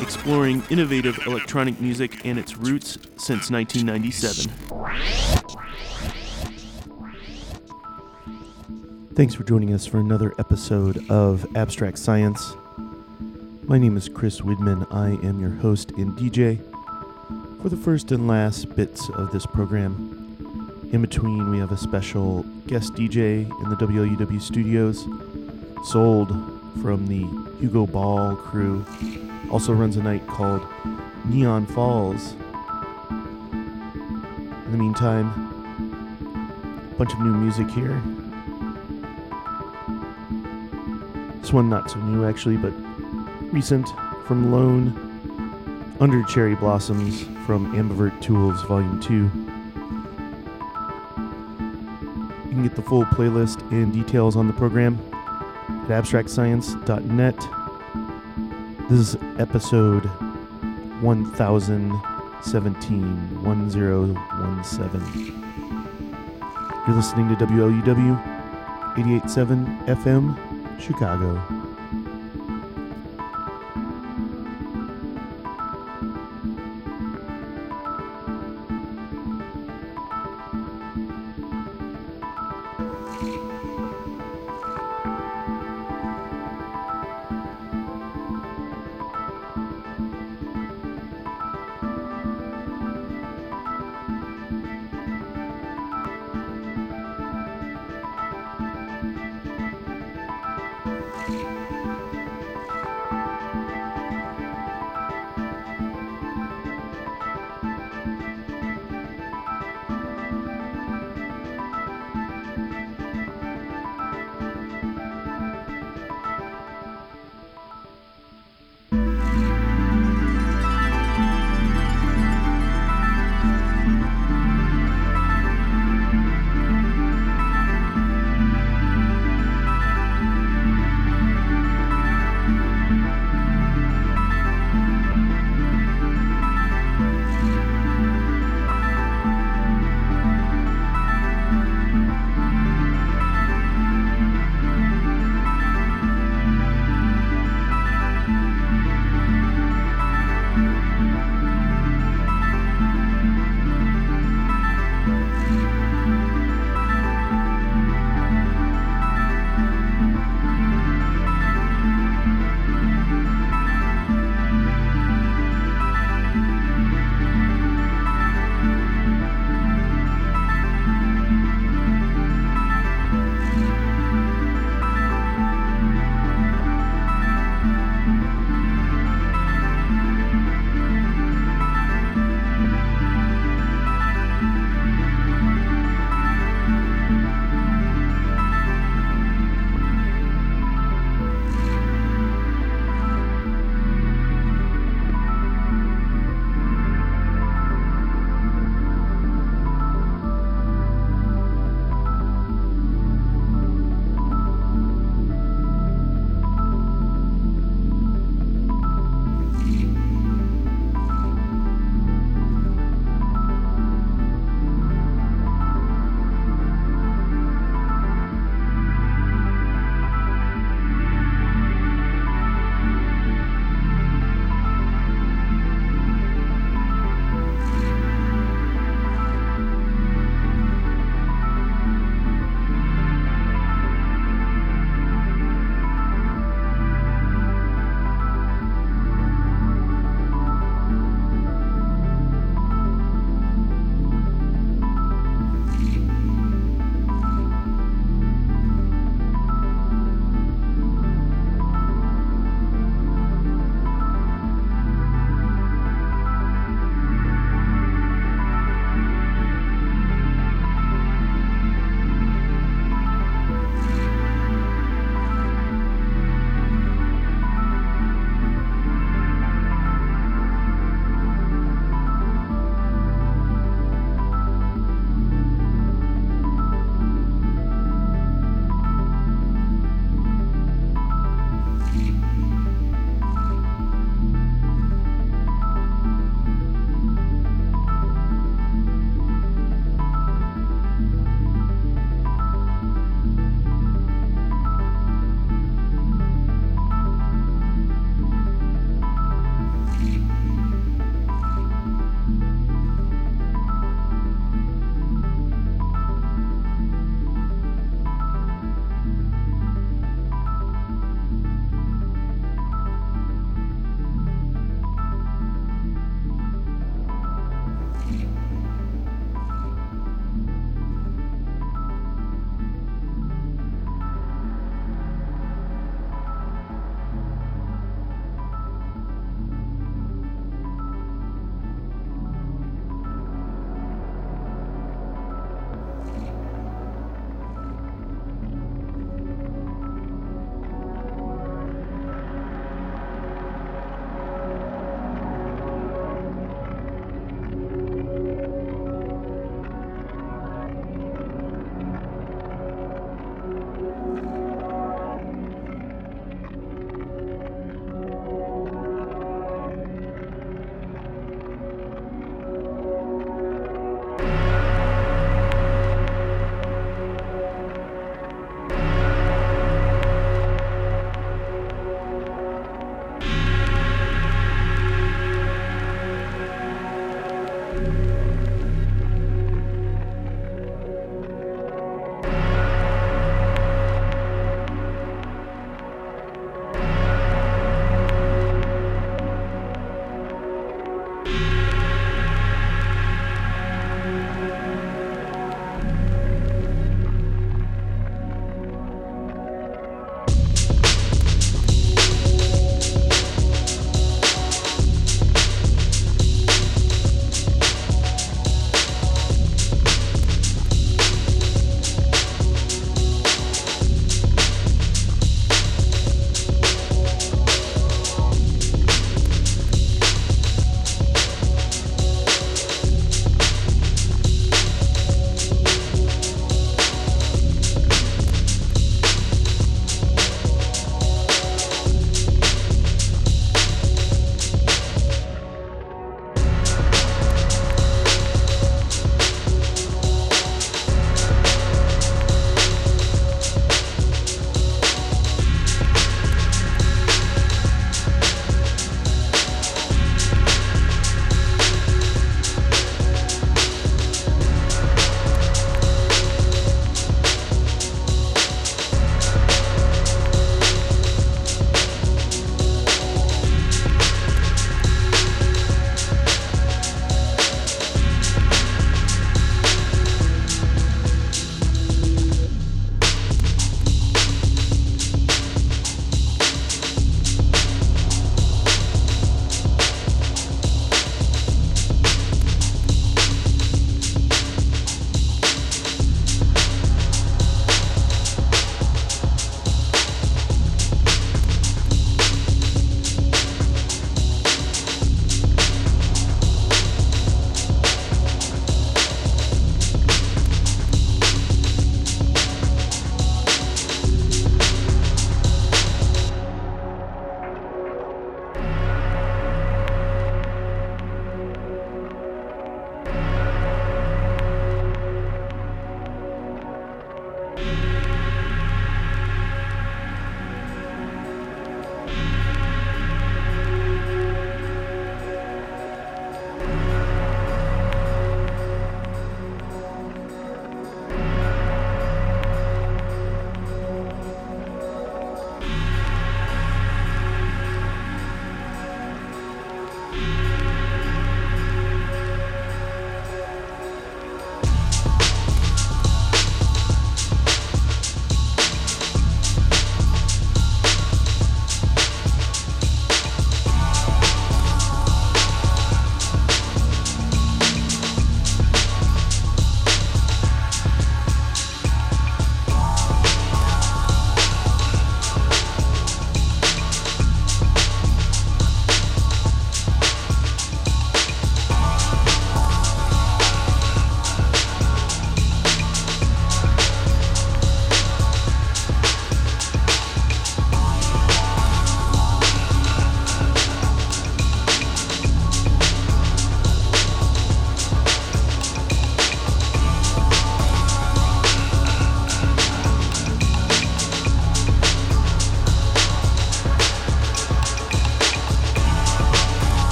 Exploring innovative electronic music and its roots since 1997. Thanks for joining us for another episode of Abstract Science. My name is Chris Widman. I am your host and DJ for the first and last bits of this program. In between, we have a special guest DJ in the WLUW studios, Sold from the Hugo Ball crew. Also runs a night called Neon Falls. In the meantime, a bunch of new music here. This one not so new actually, but recent from Lone Under Cherry Blossoms from Ambivert Tools Volume 2. Can get the full playlist and details on the program at abstractscience.net. This is episode 1017, 1017. You're listening to WLUW 887 FM, Chicago.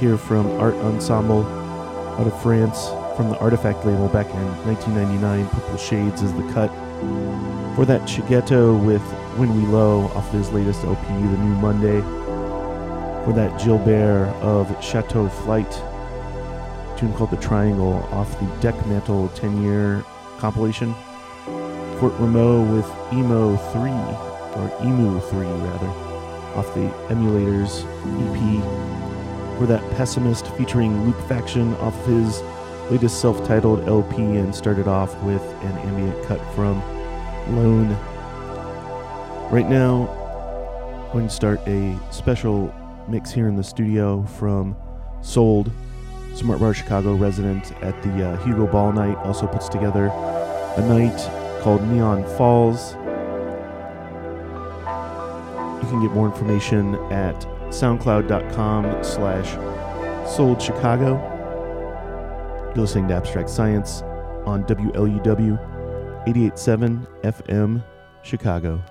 Here from Art Ensemble out of France from the Artifact label back in 1999. Purple Shades is the cut. For that, Shigeto with When We Low off his latest LP, The New Monday. For that, Gilb'R of Chateau Flight, tune called The Triangle off the Deck Mantle 10 year compilation. Fort Romeau with Emo 3, or Emu 3 rather, off the Emulators EP. For that Pessimist featuring Luke Faction off of his latest self titled LP and started off with an ambient cut from Lone. Right now, I'm going to start a special mix here in the studio from Sold, Smart Bar Chicago resident at the uh, Hugo Ball Night, also puts together a night called Neon Falls. You can get more information at soundcloud.com slash sold Chicago. You're listening to Abstract Science on WLUW 887 FM Chicago.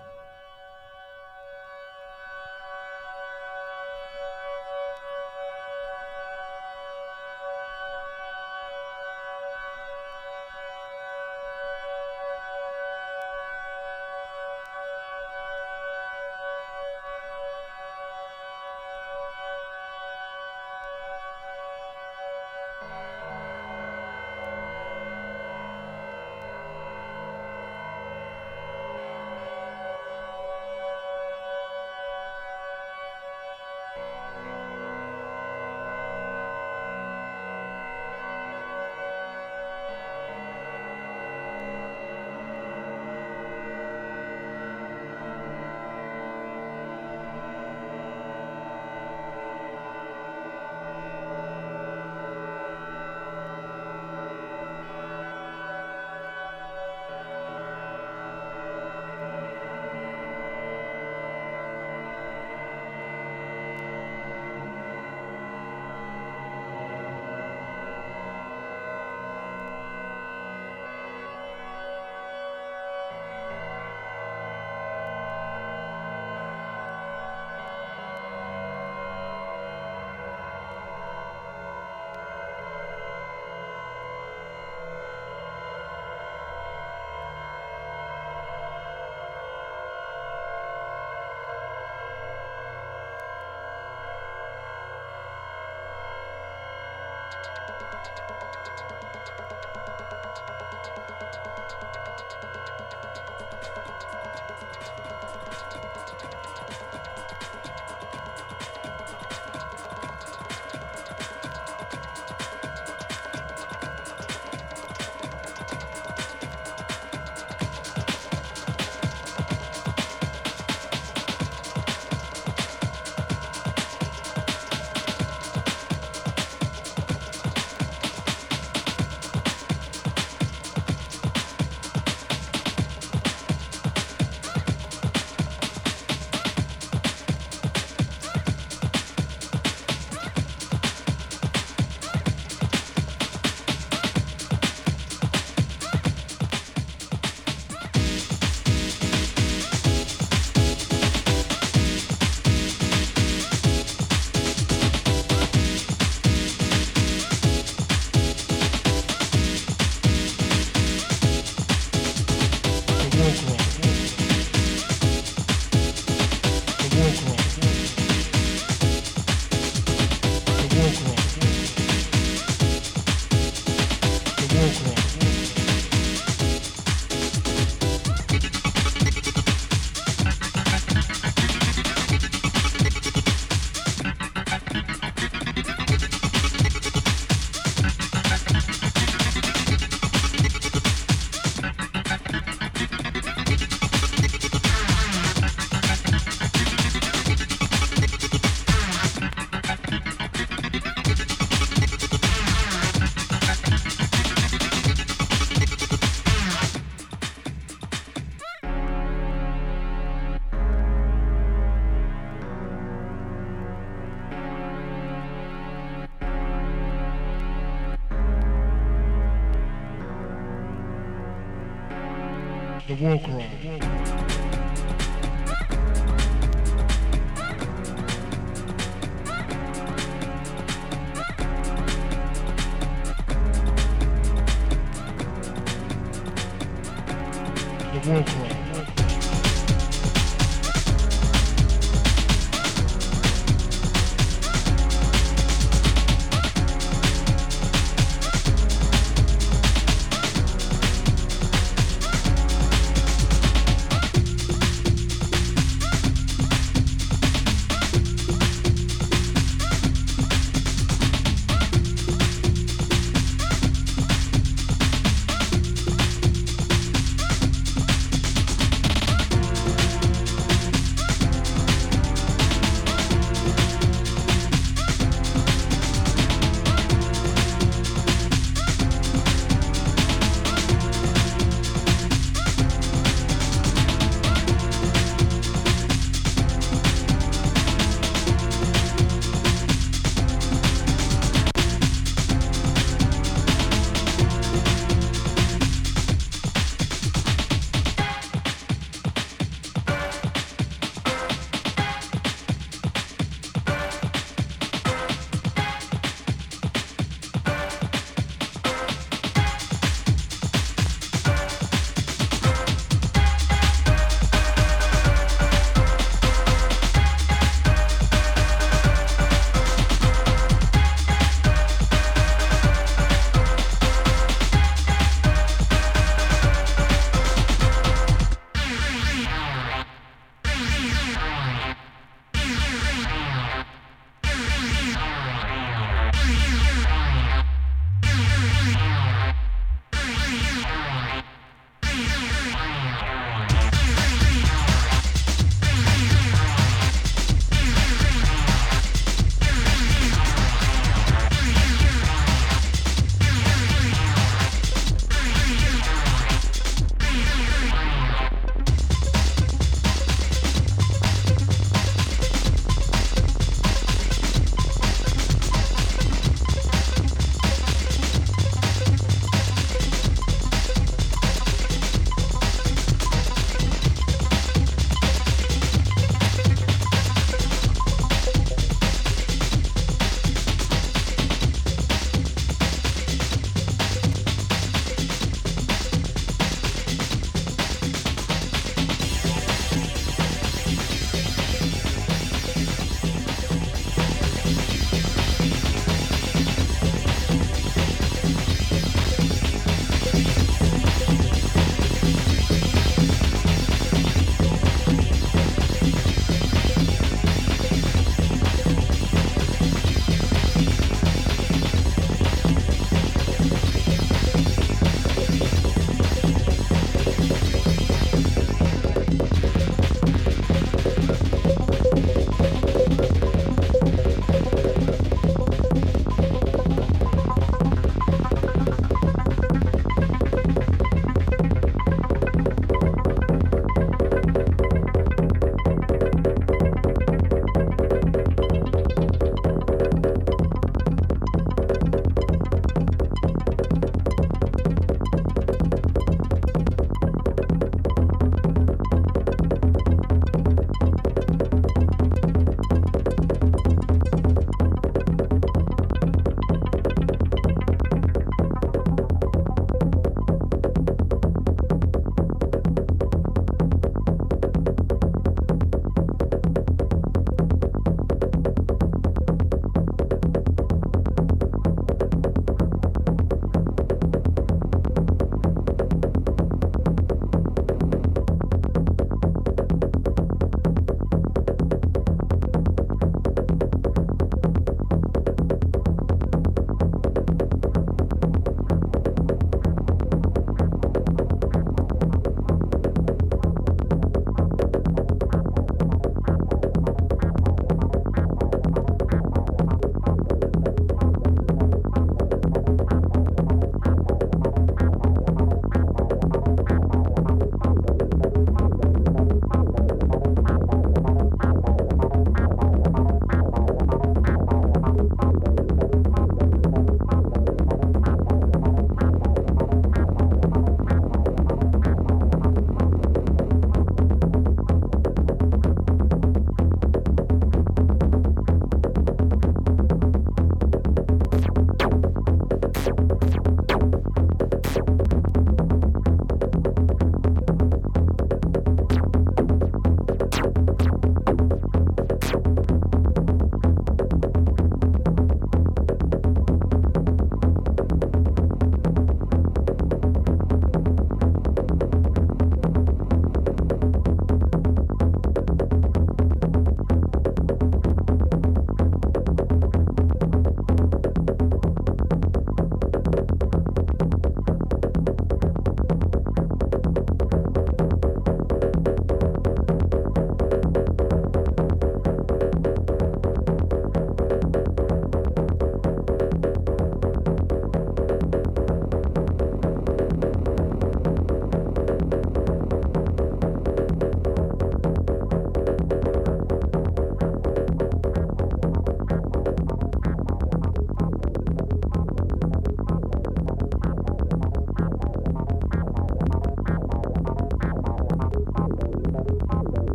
walk around.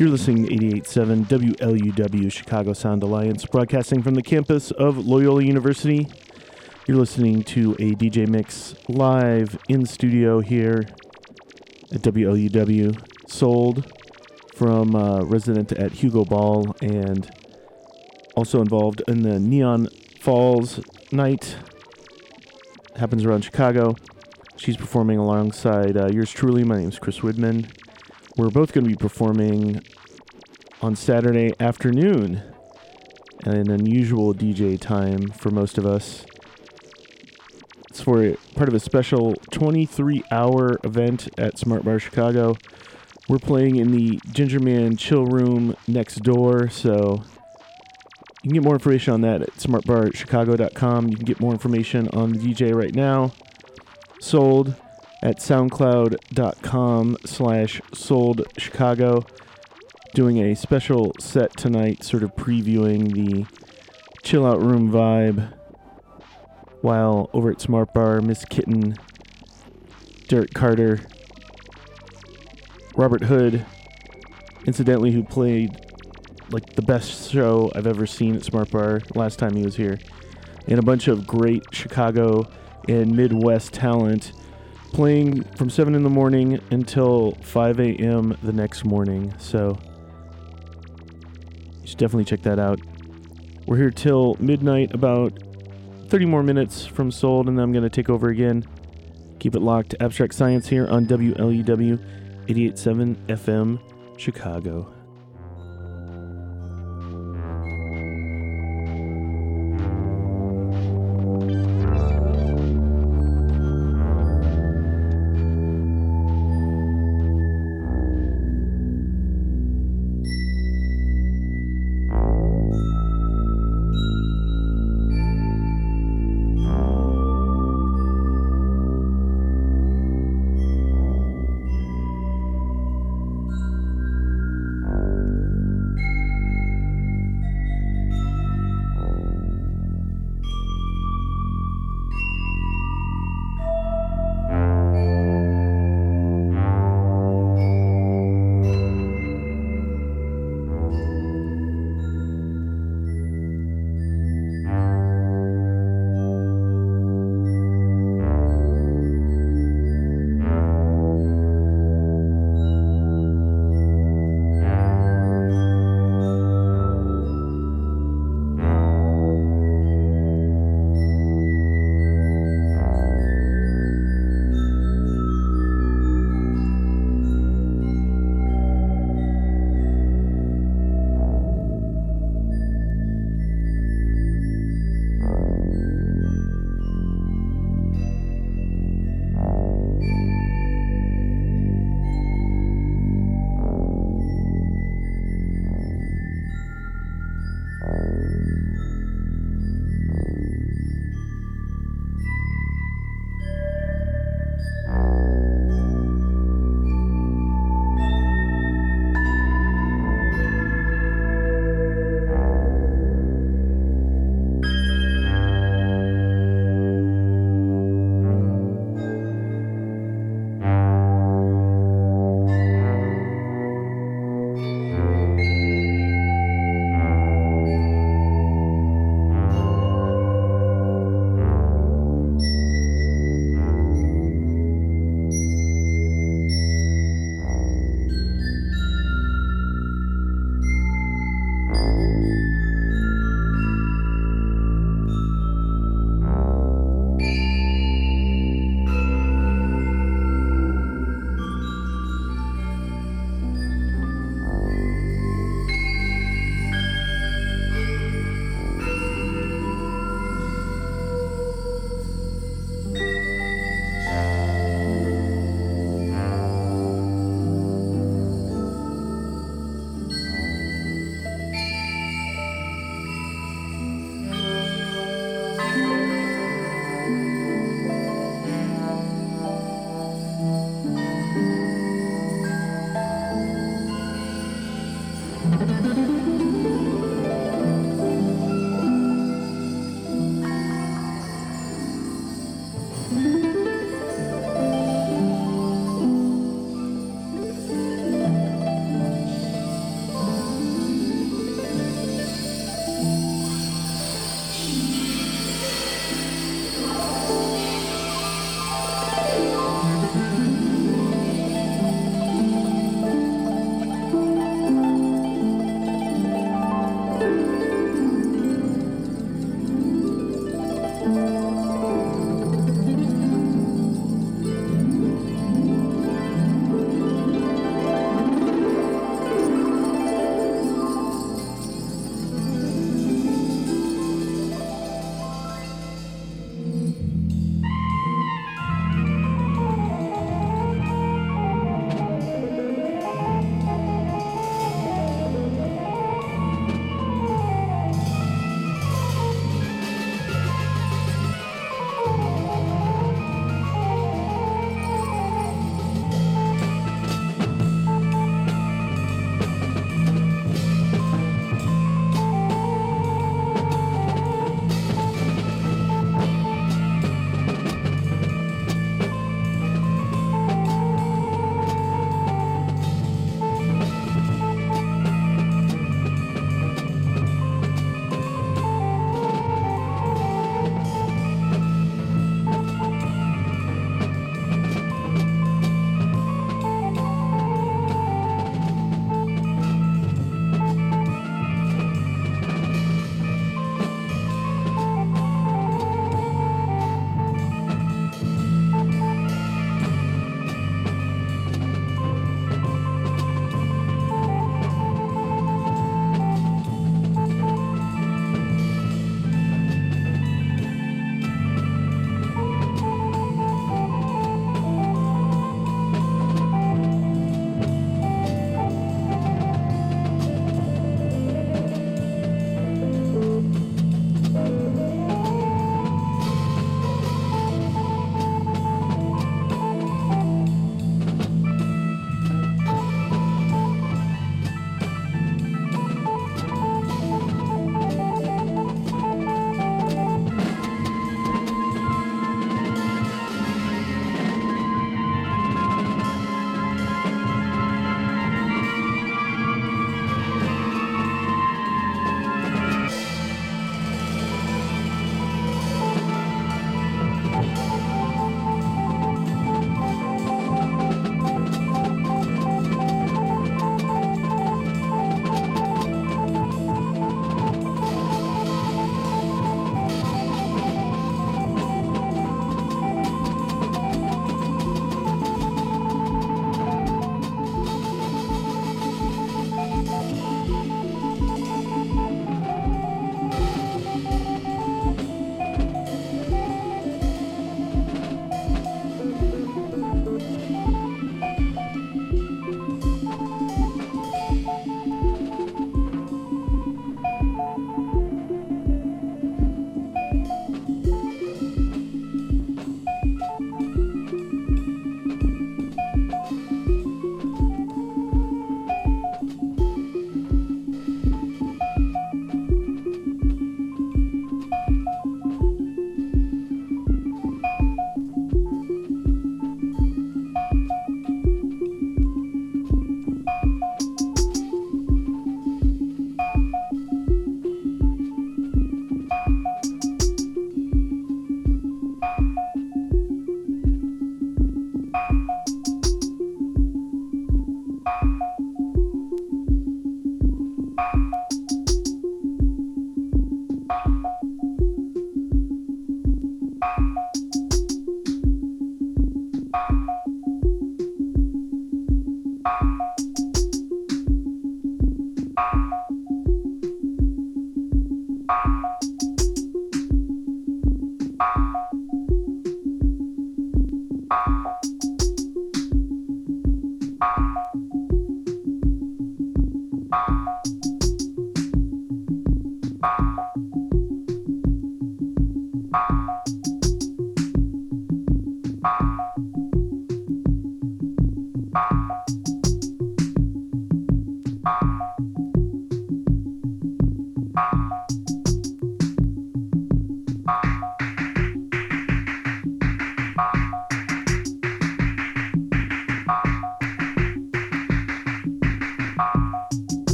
You're listening to 88.7 WLUW Chicago Sound Alliance, broadcasting from the campus of Loyola University. You're listening to a DJ mix live in studio here at WLUW, sold from uh, resident at Hugo Ball and also involved in the Neon Falls night. Happens around Chicago. She's performing alongside uh, yours truly. My name is Chris Widman. We're both going to be performing on Saturday afternoon an unusual DJ time for most of us. It's for part of a special 23 hour event at Smart Bar Chicago. We're playing in the Gingerman Chill Room next door, so you can get more information on that at smartbarchicago.com. You can get more information on the DJ right now. Sold at soundcloud.com slash sold chicago. Doing a special set tonight sort of previewing the chill out room vibe while over at smart bar miss Kittin derek carter robert hood incidentally who played like the best show i've ever seen at smart bar last time he was here. And a bunch of great chicago and midwest talent playing from 7 in the morning until 5 a.m. the next morning. So you should definitely check that out. We're here till midnight, about 30 more minutes from Sold, and then I'm going to take over again. Keep it locked Abstract Science here on WLUW 887 FM Chicago.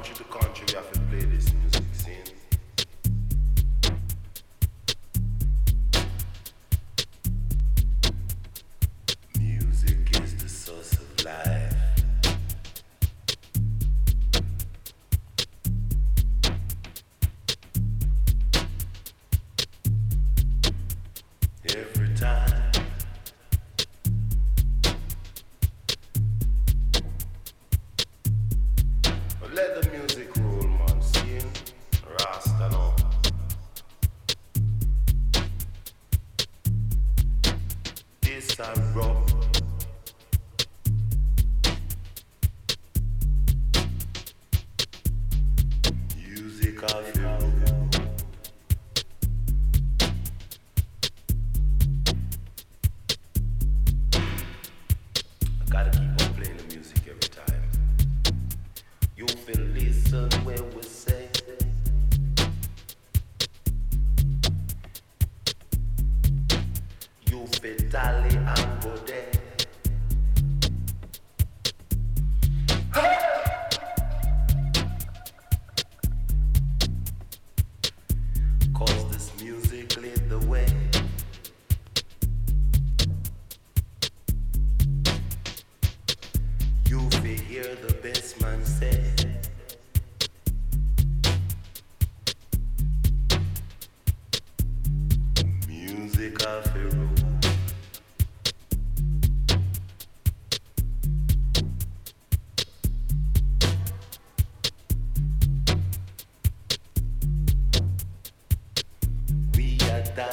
country to country, we have to play this music.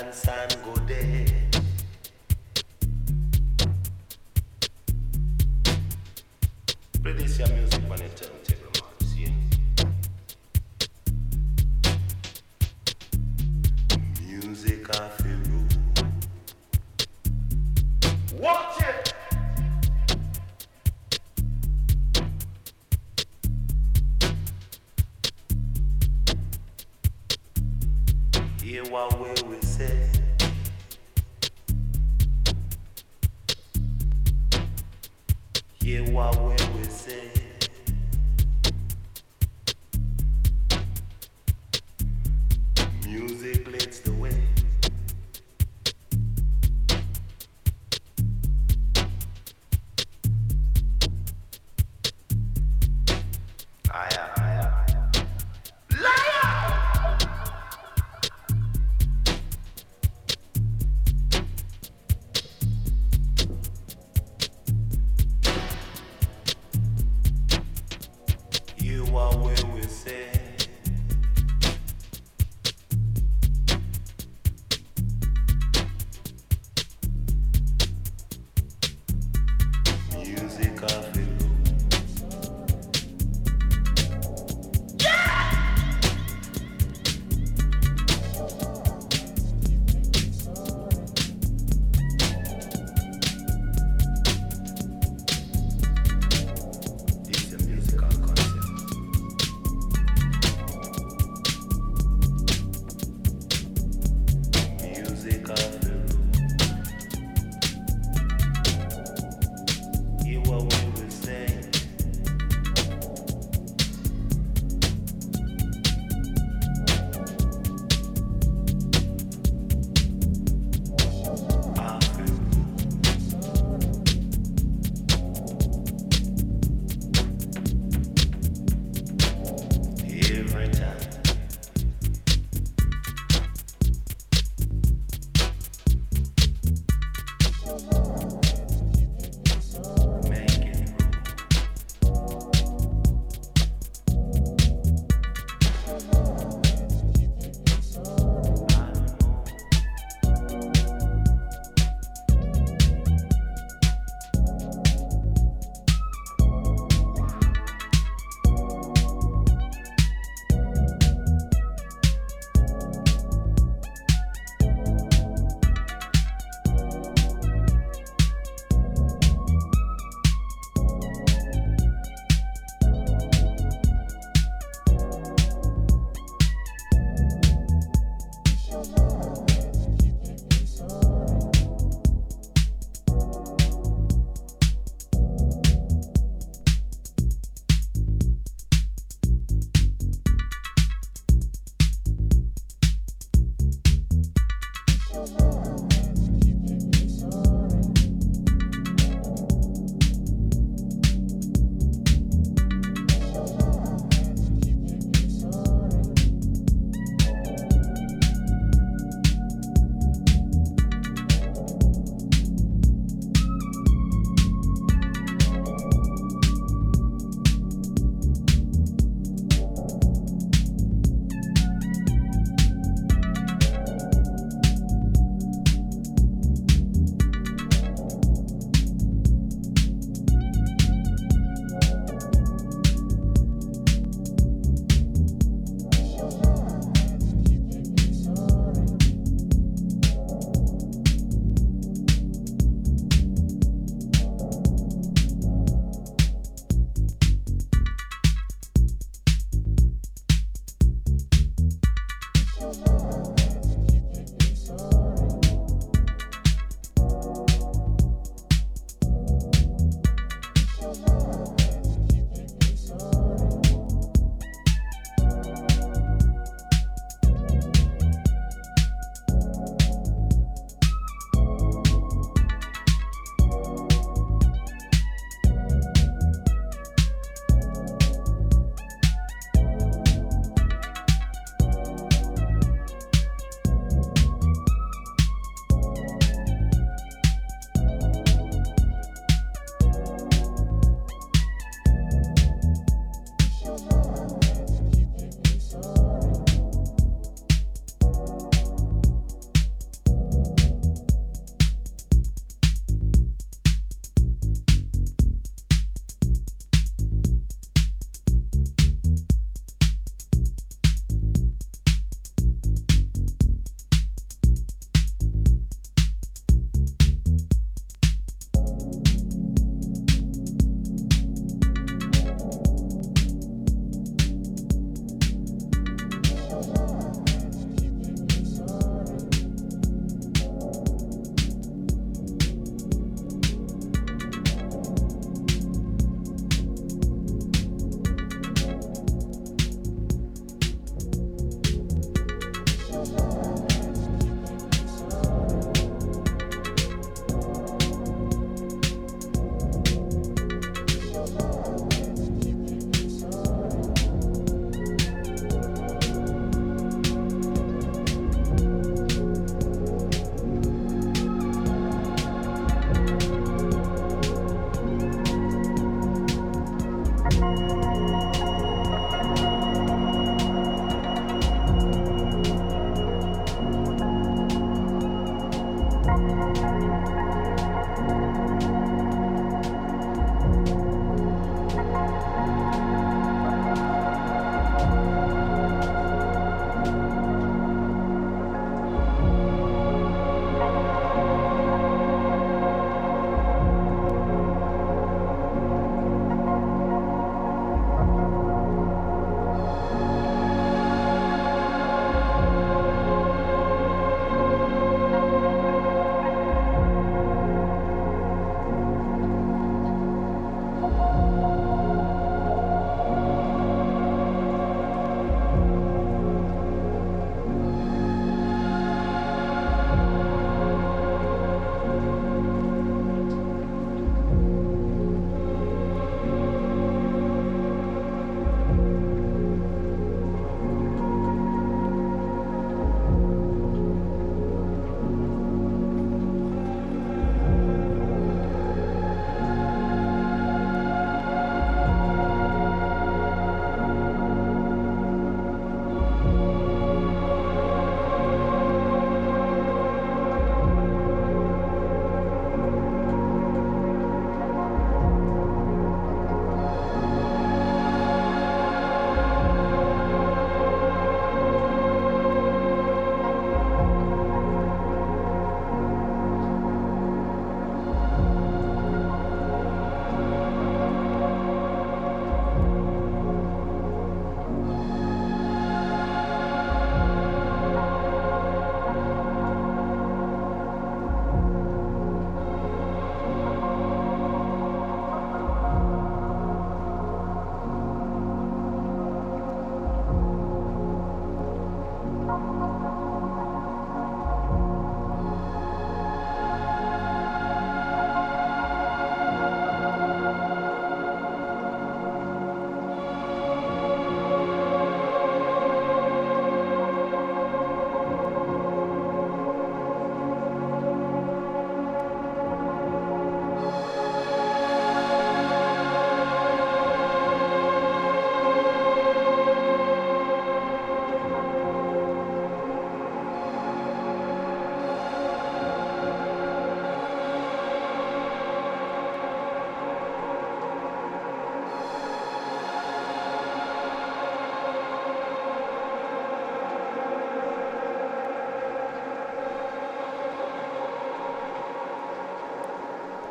dance and go there.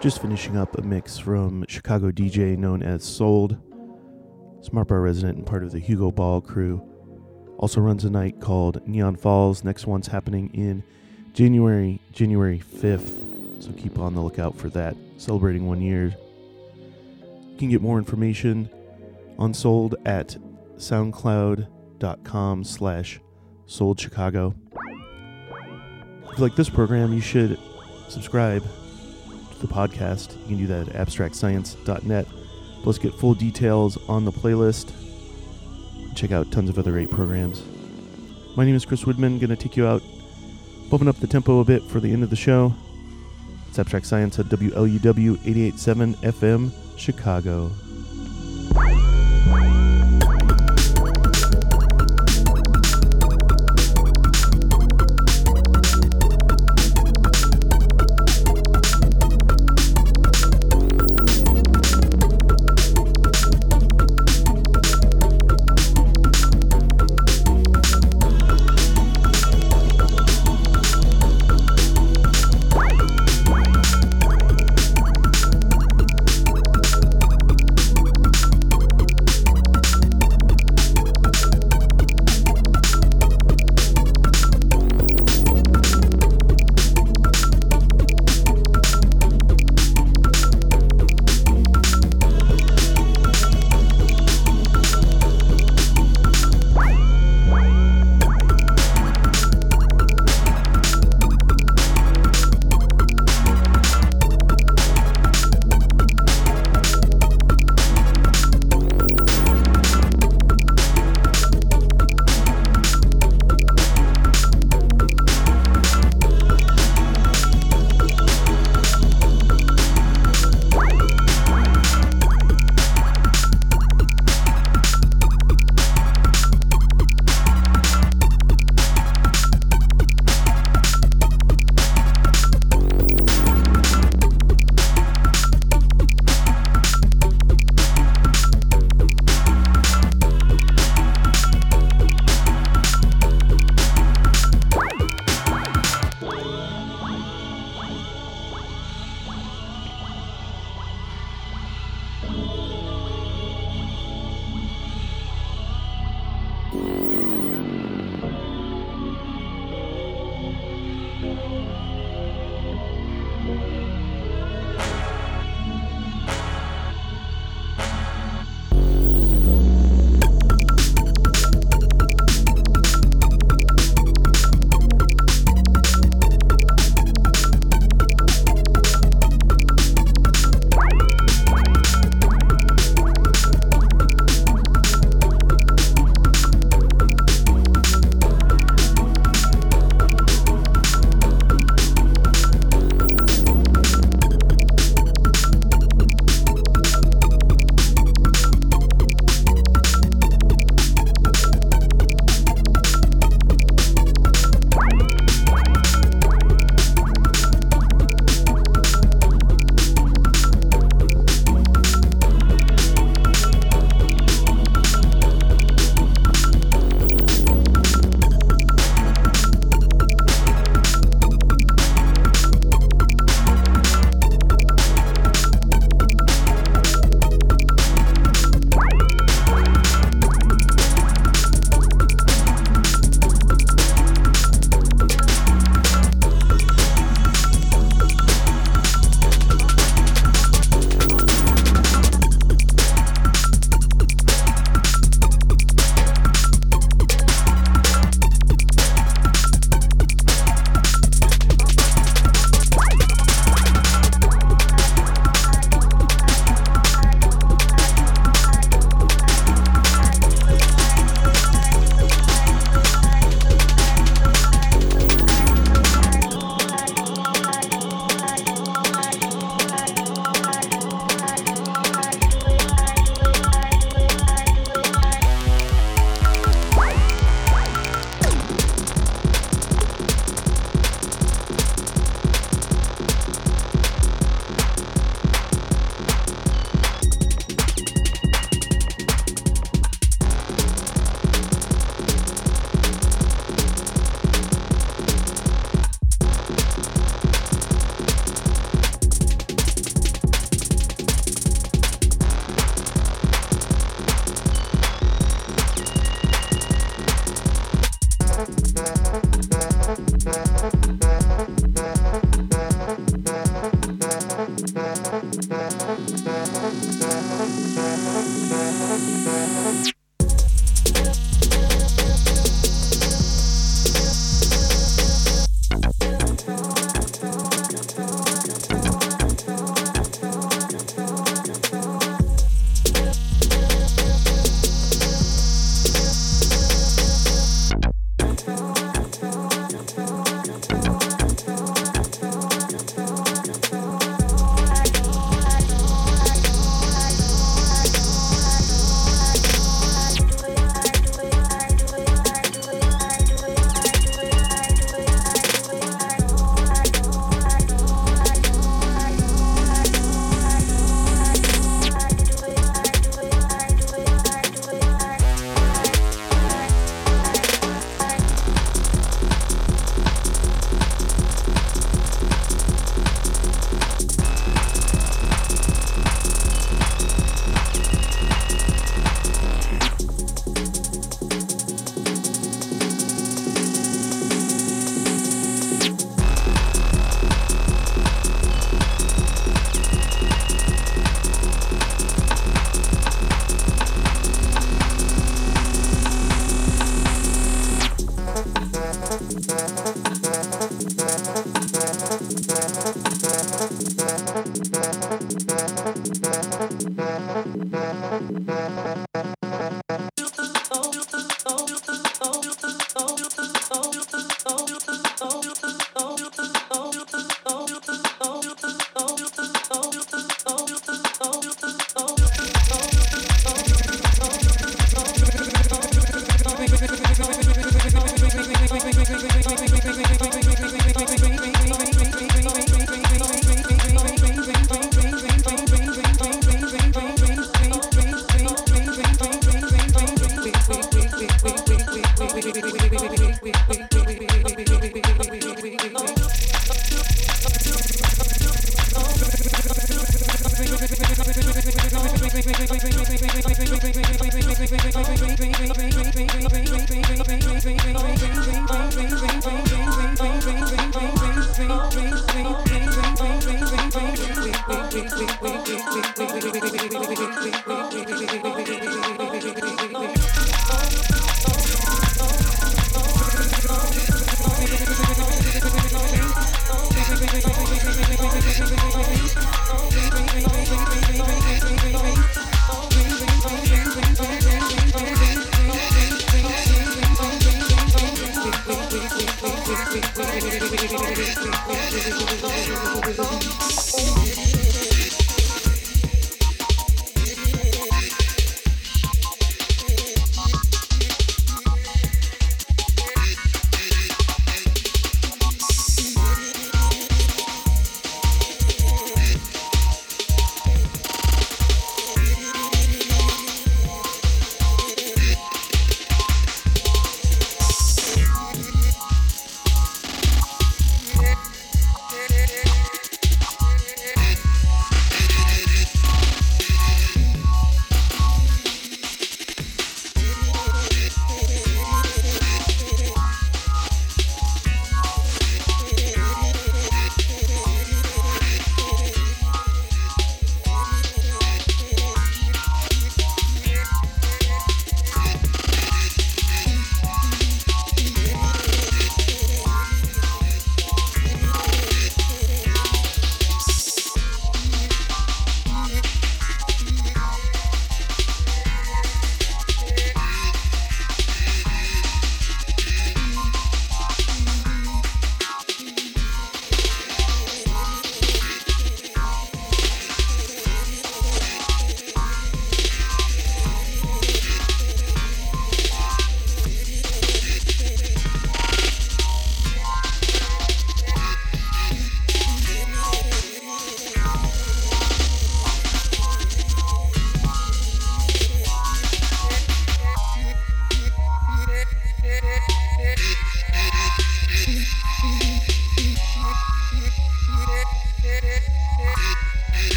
Just finishing up a mix from Chicago DJ known as Sold. Smart Bar resident and part of the Hugo Ball crew. Also runs a night called Neon Falls. Next one's happening in January, January 5th. So keep on the lookout for that. Celebrating one year. You can get more information on Sold at soundcloud.com slash Sold Chicago. If you like this program, you should subscribe the podcast. You can do that at abstractscience.net. Plus, get full details on the playlist. Check out tons of other great programs. My name is Chris Widman. Going to take you out, bumping up the tempo a bit for the end of the show. It's Abstract Science at WLUW 887 FM, Chicago.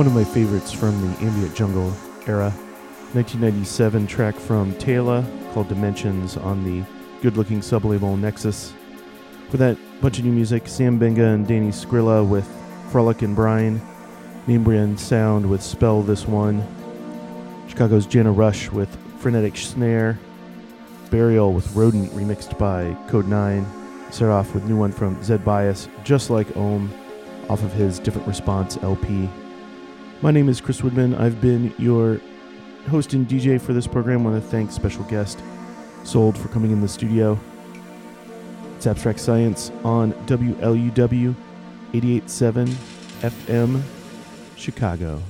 One of my favorites from the ambient jungle era. 1997 track from Tayla called Dimensions on the good looking sublabel Nexus. For that bunch of new music, Sam Binga and Danny Scrilla with Frolic and Brian, Membrian Sound with Spell This One, Chicago's Jana Rush with Frenetic Snare, Burial with Rodent remixed by Kode9. Start off with new one from Zed Bias, just like Ohm, off of his Different Response LP. My name is Chris Widman. I've been your host and DJ for this program. I want to thank special guest Sold for coming in the studio. It's Abstract Science on WLUW 887 FM Chicago.